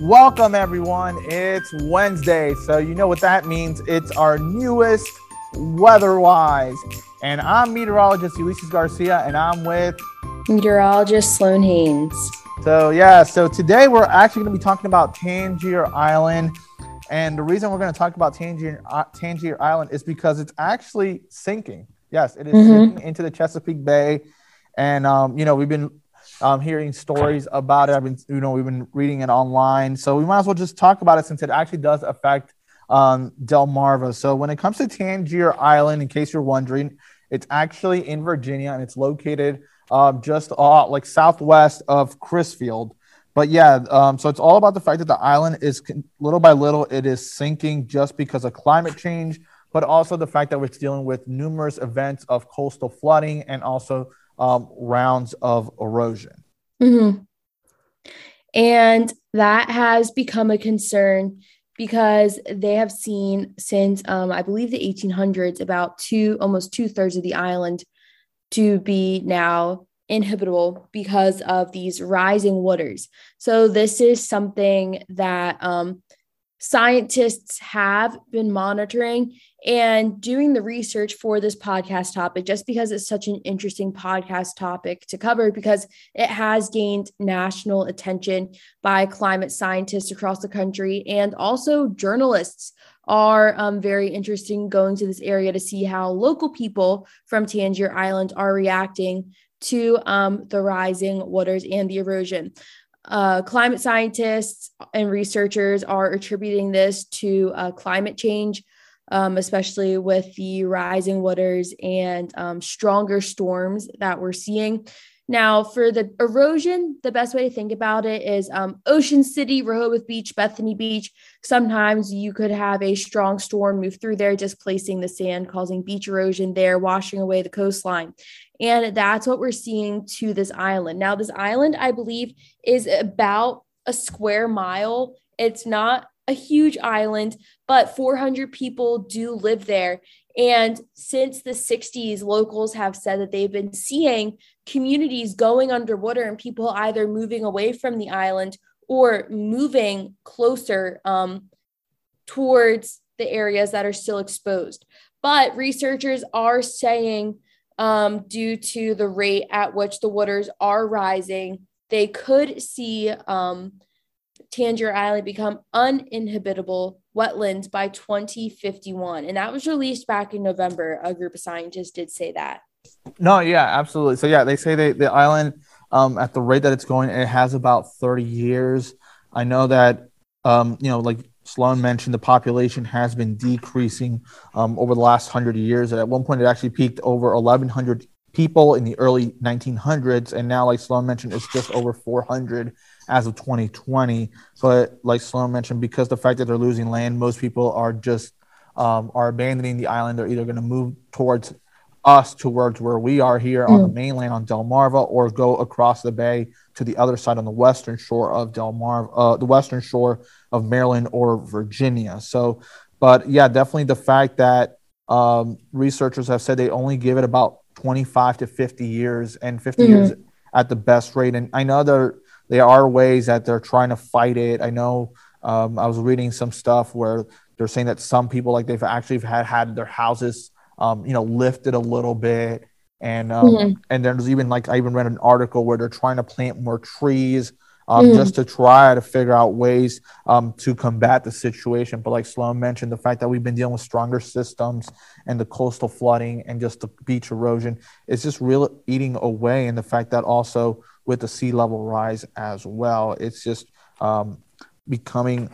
Welcome, everyone. It's Wednesday, so you know what that means. It's our newest weather-wise, and I'm meteorologist Ulysses Garcia, and I'm with meteorologist Sloan Haynes. So yeah, so today we're actually going to be talking about Tangier Island, and the reason we're going to talk about Tangier uh, Tangier Island is because it's actually sinking. Yes, it is mm-hmm. sinking into the Chesapeake Bay, and um, you know we've been um, hearing stories about it. I've been, you know, we've been reading it online. So we might as well just talk about it since it actually does affect um, Delmarva. So when it comes to Tangier Island, in case you're wondering, it's actually in Virginia and it's located um, just uh, like southwest of Crisfield. But yeah, um, so it's all about the fact that the island is little by little it is sinking just because of climate change, but also the fact that we're dealing with numerous events of coastal flooding and also um, rounds of erosion. Mm-hmm. And that has become a concern because they have seen since um, I believe the 1800s about two almost two thirds of the island to be now inhabitable because of these rising waters. So this is something that um, scientists have been monitoring and doing the research for this podcast topic just because it's such an interesting podcast topic to cover because it has gained national attention by climate scientists across the country and also journalists are um, very interested in going to this area to see how local people from Tangier Island are reacting to um, the rising waters and the erosion. Uh, climate scientists and researchers are attributing this to uh, climate change, um, especially with the rising waters and um, stronger storms that we're seeing. Now, for the erosion, the best way to think about it is um, Ocean City, Rehoboth Beach, Bethany Beach. Sometimes you could have a strong storm move through there, displacing the sand, causing beach erosion there, washing away the coastline. And that's what we're seeing to this island. Now, this island, I believe, is about a square mile. It's not a huge island, but 400 people do live there. And since the 60s, locals have said that they've been seeing communities going underwater and people either moving away from the island or moving closer um, towards the areas that are still exposed. But researchers are saying, um, due to the rate at which the waters are rising, they could see um, Tangier Island become uninhabitable wetlands by 2051. And that was released back in November. A group of scientists did say that. No, yeah, absolutely. So, yeah, they say they, the island, um, at the rate that it's going, it has about 30 years. I know that, um, you know, like Sloan mentioned, the population has been decreasing um, over the last 100 years. At one point, it actually peaked over 1,100 people in the early 1900s. And now, like Sloan mentioned, it's just over 400 as of 2020. But like Sloan mentioned, because the fact that they're losing land, most people are just um, are abandoning the island. They're either going to move towards us towards where we are here mm. on the mm. mainland on Delmarva, or go across the bay to the other side on the western shore of Delmarva, uh, the western shore of Maryland or Virginia. So, but yeah, definitely the fact that um, researchers have said they only give it about 25 to 50 years, and 50 mm-hmm. years at the best rate. And I know there there are ways that they're trying to fight it. I know um, I was reading some stuff where they're saying that some people like they've actually had had their houses um, you know lifted a little bit and um, mm-hmm. and there's even like I even read an article where they're trying to plant more trees um, mm. just to try to figure out ways um, to combat the situation. But like Sloan mentioned, the fact that we've been dealing with stronger systems and the coastal flooding and just the beach erosion is just really eating away. And the fact that also with the sea level rise as well, it's just um, becoming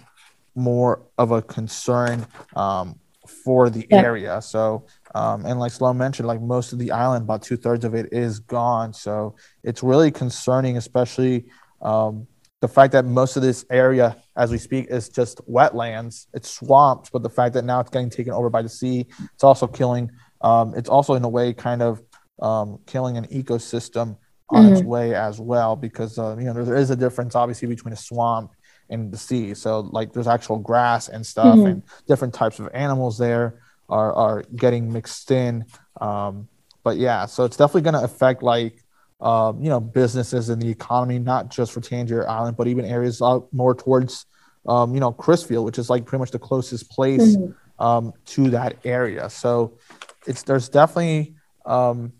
more of a concern um, for the yeah. area. So, um, and like Sloan mentioned, like most of the island, about two thirds of it is gone. So it's really concerning, especially um, the fact that most of this area, as we speak, is just wetlands. It's swamps, but the fact that now it's getting taken over by the sea, it's also killing. Um, it's also in a way kind of um, killing an ecosystem on mm-hmm. its way as well, because uh, you know there, there is a difference obviously between a swamp and the sea. So like there's actual grass and stuff, mm-hmm. and different types of animals there are are getting mixed in. Um, but yeah, so it's definitely going to affect like um, you know, businesses and the economy, not just for Tangier Island, but even areas out more towards, um, you know, Crisfield, which is like pretty much the closest place mm-hmm. um, to that area. So it's there's definitely um,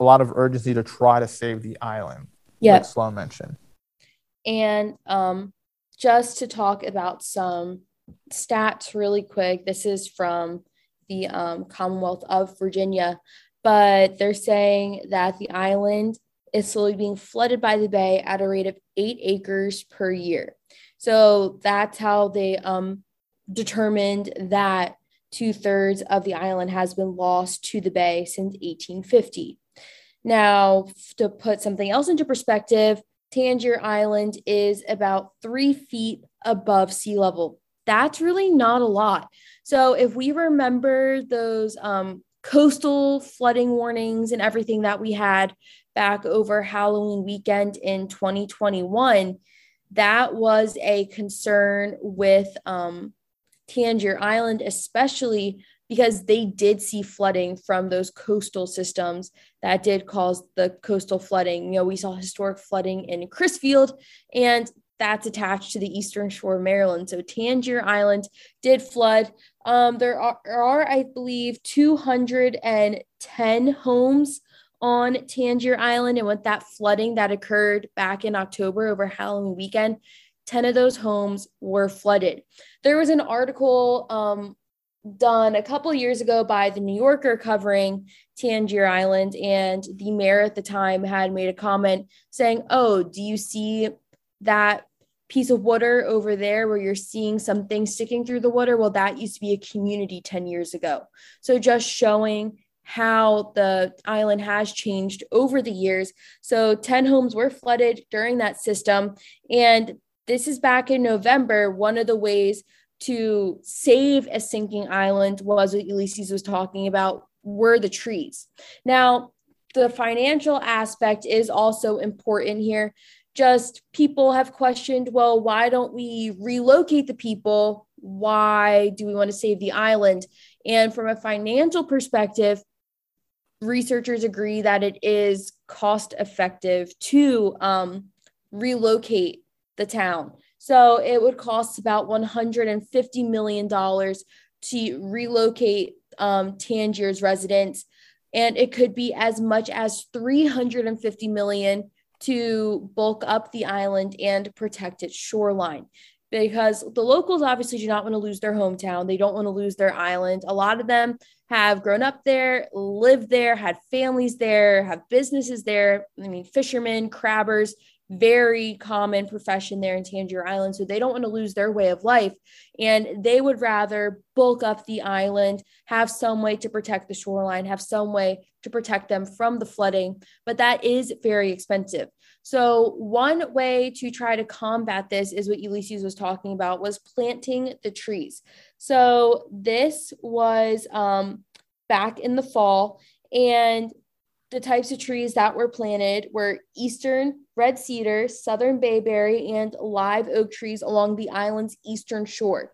a lot of urgency to try to save the island. Yeah, like Sloan mentioned. And um, just to talk about some stats really quick, this is from the um, Commonwealth of Virginia, but they're saying that the island is slowly being flooded by the bay at a rate of eight acres per year. So that's how they um, determined that two thirds of the island has been lost to the bay since 1850. Now, to put something else into perspective, Tangier Island is about three feet above sea level. That's really not a lot. So, if we remember those um, coastal flooding warnings and everything that we had back over Halloween weekend in 2021, that was a concern with um, Tangier Island, especially because they did see flooding from those coastal systems that did cause the coastal flooding. You know, we saw historic flooding in Crisfield, and that's attached to the eastern shore of Maryland. So Tangier Island did flood. Um, there are, are, I believe, 210 homes on Tangier Island. And with that flooding that occurred back in October over Halloween weekend, 10 of those homes were flooded. There was an article um, done a couple years ago by the New Yorker covering Tangier Island, and the mayor at the time had made a comment saying, Oh, do you see that piece of water over there where you're seeing something sticking through the water? Well, that used to be a community 10 years ago. So just showing how the island has changed over the years. So 10 homes were flooded during that system. And this is back in November. One of the ways to save a sinking island was what Ulysses was talking about were the trees. Now, the financial aspect is also important here. Just people have questioned, well, why don't we relocate the people? Why do we want to save the island? And from a financial perspective, researchers agree that it is cost effective to um, relocate the town. So it would cost about $150 million to relocate um, Tangier's residents. And it could be as much as 350 million to bulk up the island and protect its shoreline because the locals obviously do not want to lose their hometown. They don't want to lose their island. A lot of them have grown up there, lived there, had families there, have businesses there. I mean, fishermen, crabbers, very common profession there in Tangier Island. So they don't want to lose their way of life. And they would rather bulk up the island, have some way to protect the shoreline, have some way to protect them from the flooding. But that is very expensive. So one way to try to combat this is what Ulysses was talking about was planting the trees. So this was um, back in the fall. And the types of trees that were planted were eastern red cedar, southern bayberry, and live oak trees along the island's eastern shore.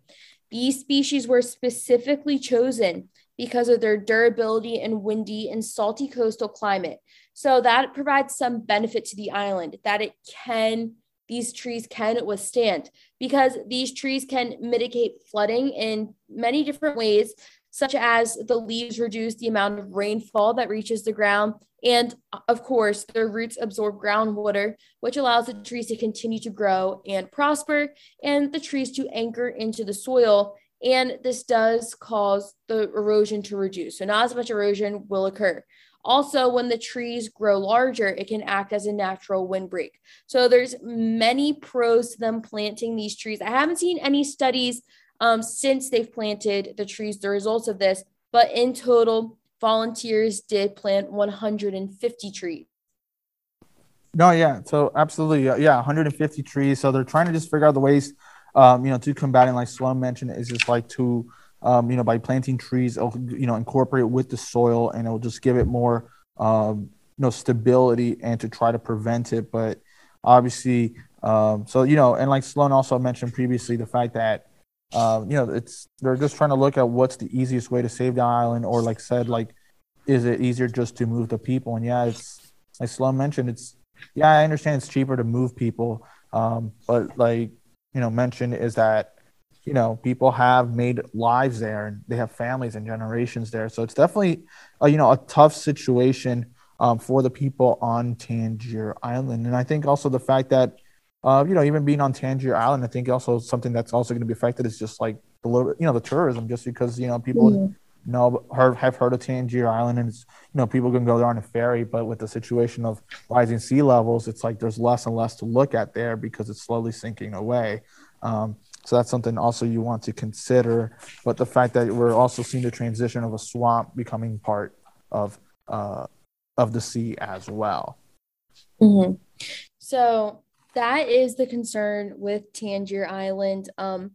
These species were specifically chosen because of their durability in windy and salty coastal climate. So that provides some benefit to the island that it can these trees can withstand because these trees can mitigate flooding in many different ways such as the leaves reduce the amount of rainfall that reaches the ground. And of course, their roots absorb groundwater, which allows the trees to continue to grow and prosper, and the trees to anchor into the soil. And this does cause the erosion to reduce. So, not as much erosion will occur. Also, when the trees grow larger, it can act as a natural windbreak. So there's many pros to them planting these trees. I haven't seen any studies um, since they've planted the trees, the results of this. But in total, volunteers did plant 150 trees. No, yeah. So absolutely, yeah, 150 trees. So they're trying to just figure out the ways, um, you know, to combating, like Sloan mentioned, is just like to, um, you know, by planting trees, it'll, you know, incorporate with the soil, and it'll just give it more, um, you know, stability and to try to prevent it. But obviously, um, so you know, and like Sloan also mentioned previously, the fact that um, you know, it's they're just trying to look at what's the easiest way to save the island, or like said, like is it easier just to move the people? And yeah, it's like Sloan mentioned, it's yeah, I understand it's cheaper to move people, um, but like you know, mentioned is that you know people have made lives there and they have families and generations there, so it's definitely a, you know a tough situation um, for the people on Tangier Island, and I think also the fact that uh, you know even being on Tangier Island, I think also something that's also going to be affected is just like the little you know the tourism, just because you know people. Mm-hmm know heard, have heard of Tangier Island, and it's you know people can go there on a ferry, but with the situation of rising sea levels, it's like there's less and less to look at there because it's slowly sinking away. Um, so that's something also you want to consider. But the fact that we're also seeing the transition of a swamp becoming part of uh, of the sea as well. Mm-hmm. So that is the concern with Tangier Island. Um,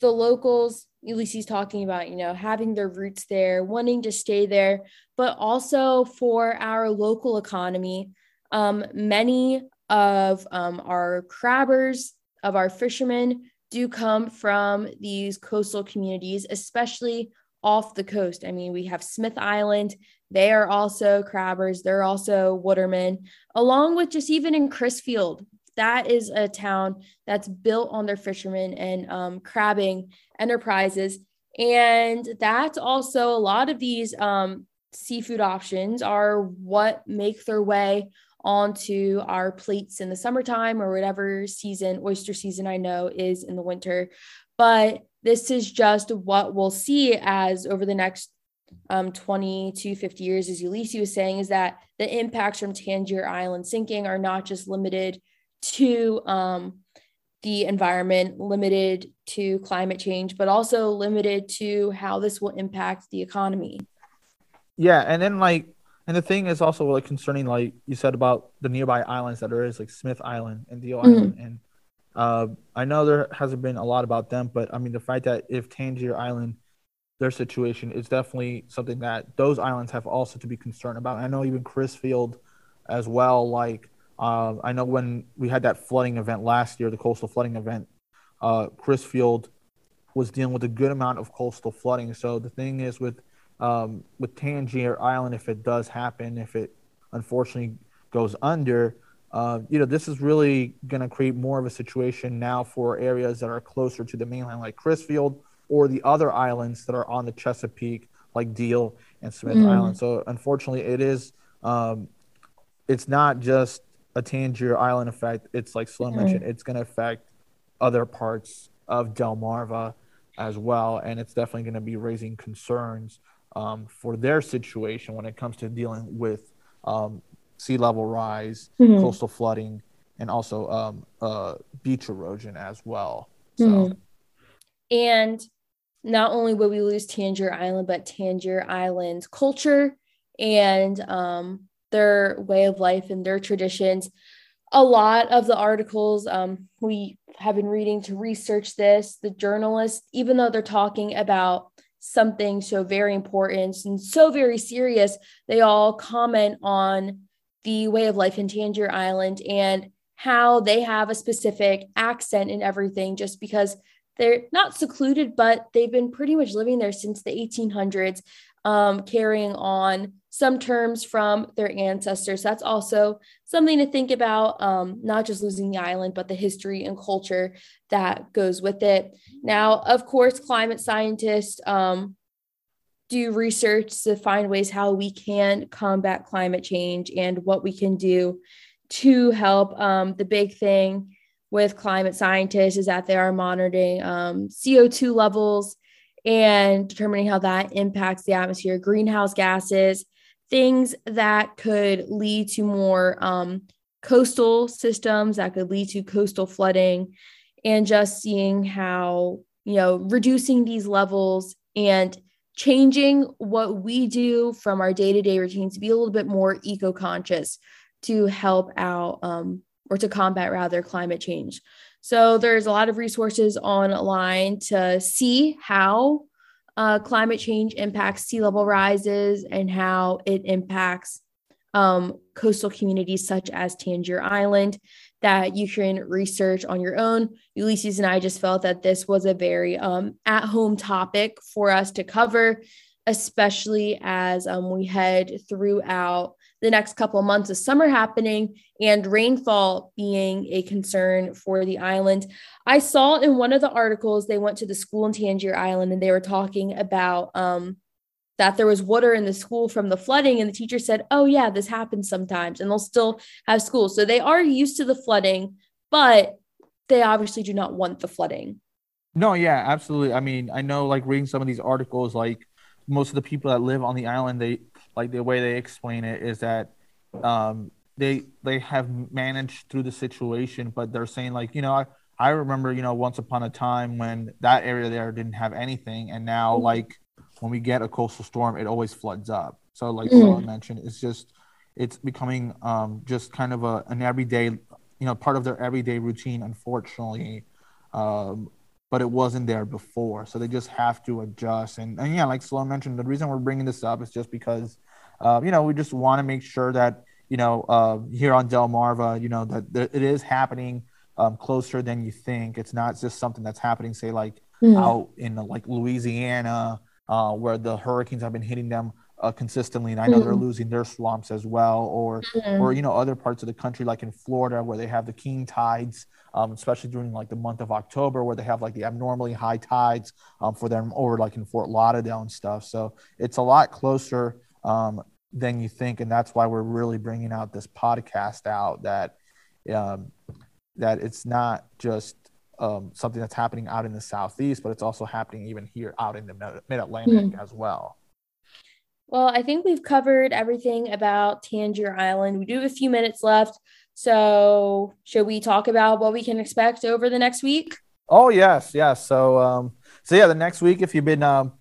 the locals Ulysses talking about, you know, having their roots there, wanting to stay there, but also for our local economy. Um, many of um, our crabbers, of our fishermen, do come from these coastal communities, especially off the coast. I mean, we have Smith Island. They are also crabbers. They're also watermen, along with just even in Crisfield, that is a town that's built on their fishermen and um, crabbing enterprises. And that's also a lot of these um, seafood options are what make their way onto our plates in the summertime or whatever season, oyster season I know is in the winter. But this is just what we'll see as over the next um, 20 to 50 years, as Ulysses was saying, is that the impacts from Tangier Island sinking are not just limited to um, the environment, limited to climate change, but also limited to how this will impact the economy. Yeah, and then like, and the thing is also like concerning, like you said about the nearby islands that there is, like Smith Island and Deal mm-hmm. Island, and uh, I know there hasn't been a lot about them, but I mean the fact that if Tangier Island, their situation is definitely something that those islands have also to be concerned about. I know even Crisfield, as well, like uh, I know when we had that flooding event last year, the coastal flooding event, uh, Crisfield was dealing with a good amount of coastal flooding. So the thing is with um, with Tangier Island, if it does happen, if it unfortunately goes under, uh, you know, this is really going to create more of a situation now for areas that are closer to the mainland, like Crisfield, or the other islands that are on the Chesapeake, like Deal and Smith mm. Island. So unfortunately, it is. Um, it's not just a Tangier Island effect, it's like Sloan mm-hmm. mentioned, it's going to affect other parts of Delmarva as well, and it's definitely going to be raising concerns um, for their situation when it comes to dealing with um, sea level rise, mm-hmm. coastal flooding, and also um, uh, beach erosion as well. So. Mm-hmm. And not only will we lose Tangier Island, but Tangier Island's culture and um, their way of life and their traditions. A lot of the articles um, we have been reading to research this, the journalists, even though they're talking about something so very important and so very serious, they all comment on the way of life in Tangier Island and how they have a specific accent and everything just because they're not secluded, but they've been pretty much living there since the 1800s, um, carrying on some terms from their ancestors. That's also something to think about, um, not just losing the island, but the history and culture that goes with it. Now, of course, climate scientists um, do research to find ways how we can combat climate change and what we can do to help. Um, the big thing with climate scientists is that they are monitoring um, CO2 levels and determining how that impacts the atmosphere, greenhouse gases, things that could lead to more um, coastal systems that could lead to coastal flooding and just seeing how you know reducing these levels and changing what we do from our day-to-day routines to be a little bit more eco-conscious to help out um, or to combat rather climate change so there's a lot of resources online to see how uh, climate change impacts sea level rises and how it impacts um, coastal communities such as Tangier Island that you can research on your own. Ulysses and I just felt that this was a very um, at home topic for us to cover, especially as um, we head throughout the next couple of months of summer happening and rainfall being a concern for the island. I saw in one of the articles they went to the school in Tangier Island and they were talking about um, that there was water in the school from the flooding and the teacher said, "Oh yeah, this happens sometimes." And they'll still have school. So they are used to the flooding, but they obviously do not want the flooding. No, yeah, absolutely. I mean, I know like reading some of these articles like most of the people that live on the island they like the way they explain it is that um, they they have managed through the situation, but they're saying like you know I I remember you know once upon a time when that area there didn't have anything, and now mm-hmm. like when we get a coastal storm, it always floods up. So like mm-hmm. I mentioned, it's just it's becoming um, just kind of a an everyday you know part of their everyday routine, unfortunately. Um, but it wasn't there before. So they just have to adjust. And, and yeah, like Sloan mentioned, the reason we're bringing this up is just because uh, you know, we just want to make sure that, you know, uh, here on Delmarva, you know, that, that it is happening um, closer than you think. It's not just something that's happening, say, like mm. out in like Louisiana, uh, where the hurricanes have been hitting them uh, consistently, and I know mm. they're losing their swamps as well, or mm. or you know other parts of the country like in Florida where they have the king tides, um, especially during like the month of October where they have like the abnormally high tides um, for them, or like in Fort Lauderdale and stuff. So it's a lot closer um, than you think, and that's why we're really bringing out this podcast out that um, that it's not just um, something that's happening out in the southeast, but it's also happening even here out in the mid Atlantic mm-hmm. as well. Well, I think we've covered everything about Tangier Island. We do have a few minutes left. So, should we talk about what we can expect over the next week? Oh yes, yes. So, um, so yeah, the next week, if you've been um,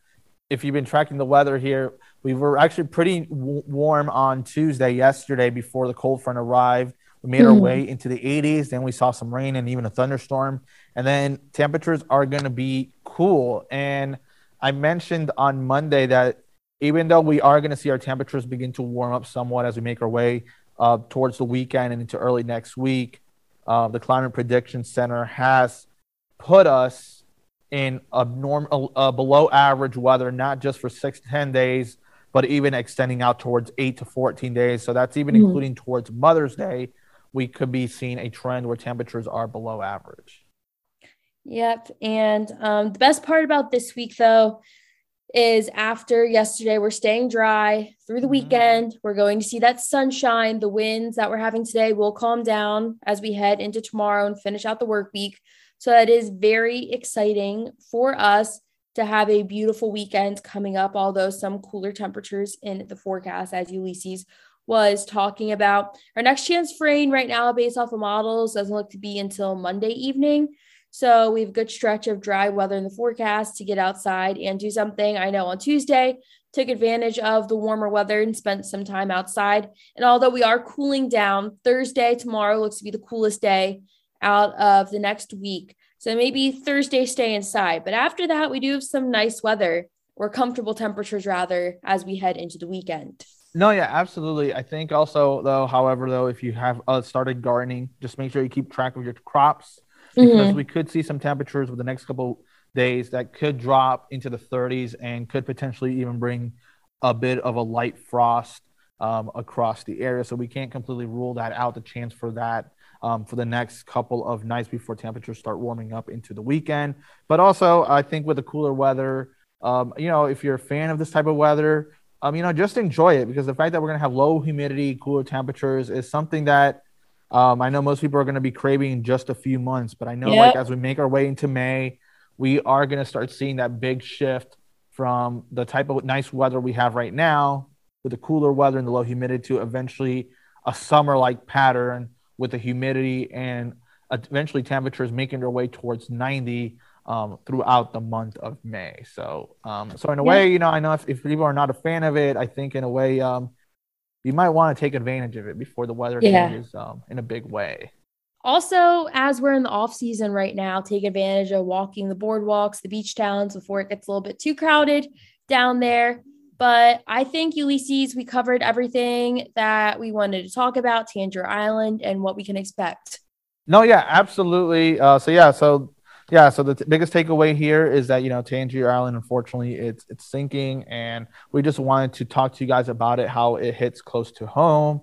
if you've been tracking the weather here, we were actually pretty w- warm on Tuesday, yesterday, before the cold front arrived. We made mm-hmm. our way into the 80s. Then we saw some rain and even a thunderstorm. And then temperatures are going to be cool. And I mentioned on Monday that even though we are going to see our temperatures begin to warm up somewhat as we make our way uh, towards the weekend and into early next week, uh, the Climate Prediction Center has put us in a uh, below average weather, not just for six to 10 days, but even extending out towards eight to 14 days. So that's even mm-hmm. including towards Mother's Day, we could be seeing a trend where temperatures are below average. Yep. And um, the best part about this week, though, is after yesterday, we're staying dry through the mm-hmm. weekend. We're going to see that sunshine. The winds that we're having today will calm down as we head into tomorrow and finish out the work week. So that is very exciting for us to have a beautiful weekend coming up, although some cooler temperatures in the forecast, as Ulysses was talking about. Our next chance for rain right now, based off of models, doesn't look to be until Monday evening. So we have a good stretch of dry weather in the forecast to get outside and do something. I know on Tuesday, took advantage of the warmer weather and spent some time outside. And although we are cooling down, Thursday, tomorrow looks to be the coolest day out of the next week. So maybe Thursday, stay inside. But after that, we do have some nice weather or comfortable temperatures rather as we head into the weekend. No, yeah, absolutely. I think also though, however, though, if you have uh, started gardening, just make sure you keep track of your crops because mm-hmm. we could see some temperatures over the next couple days that could drop into the 30s and could potentially even bring a bit of a light frost um, across the area. So we can't completely rule that out. The chance for that um, for the next couple of nights before temperatures start warming up into the weekend. But also, I think with the cooler weather, um, you know, if you're a fan of this type of weather, um, you know, just enjoy it because the fact that we're going to have low humidity, cooler temperatures is something that um, I know most people are going to be craving in just a few months. But I know, yep. like, as we make our way into May, we are going to start seeing that big shift from the type of nice weather we have right now with the cooler weather and the low humidity to eventually a summer like pattern with the humidity and eventually temperatures making their way towards 90 um, throughout the month of May. So, um, so in a yeah. way, you know, I know if, if, people are not a fan of it, I think in a way, um, you might want to take advantage of it before the weather yeah. changes um, in a big way. Also, as we're in the off season right now, take advantage of walking the boardwalks, the beach towns before it gets a little bit too crowded down there. But I think, Ulysses, we covered everything that we wanted to talk about, Tangier Island, and what we can expect. No, yeah, absolutely. Uh, so, yeah, so yeah, so the t- biggest takeaway here is that you know Tangier Island, unfortunately, it's it's sinking, and we just wanted to talk to you guys about it, how it hits close to home,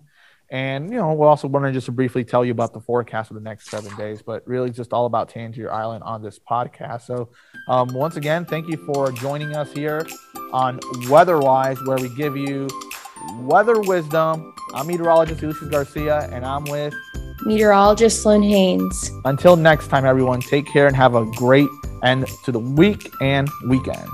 and you know we're also just to briefly tell you about the forecast for the next seven days, but really just all about Tangier Island on this podcast. So um, once again, thank you for joining us here on Weatherwise, where we give you weather wisdom. I'm meteorologist Ulysses Garcia, and I'm with meteorologist Sloan Haynes. Until next time, everyone, take care and have a great end to the week and weekend.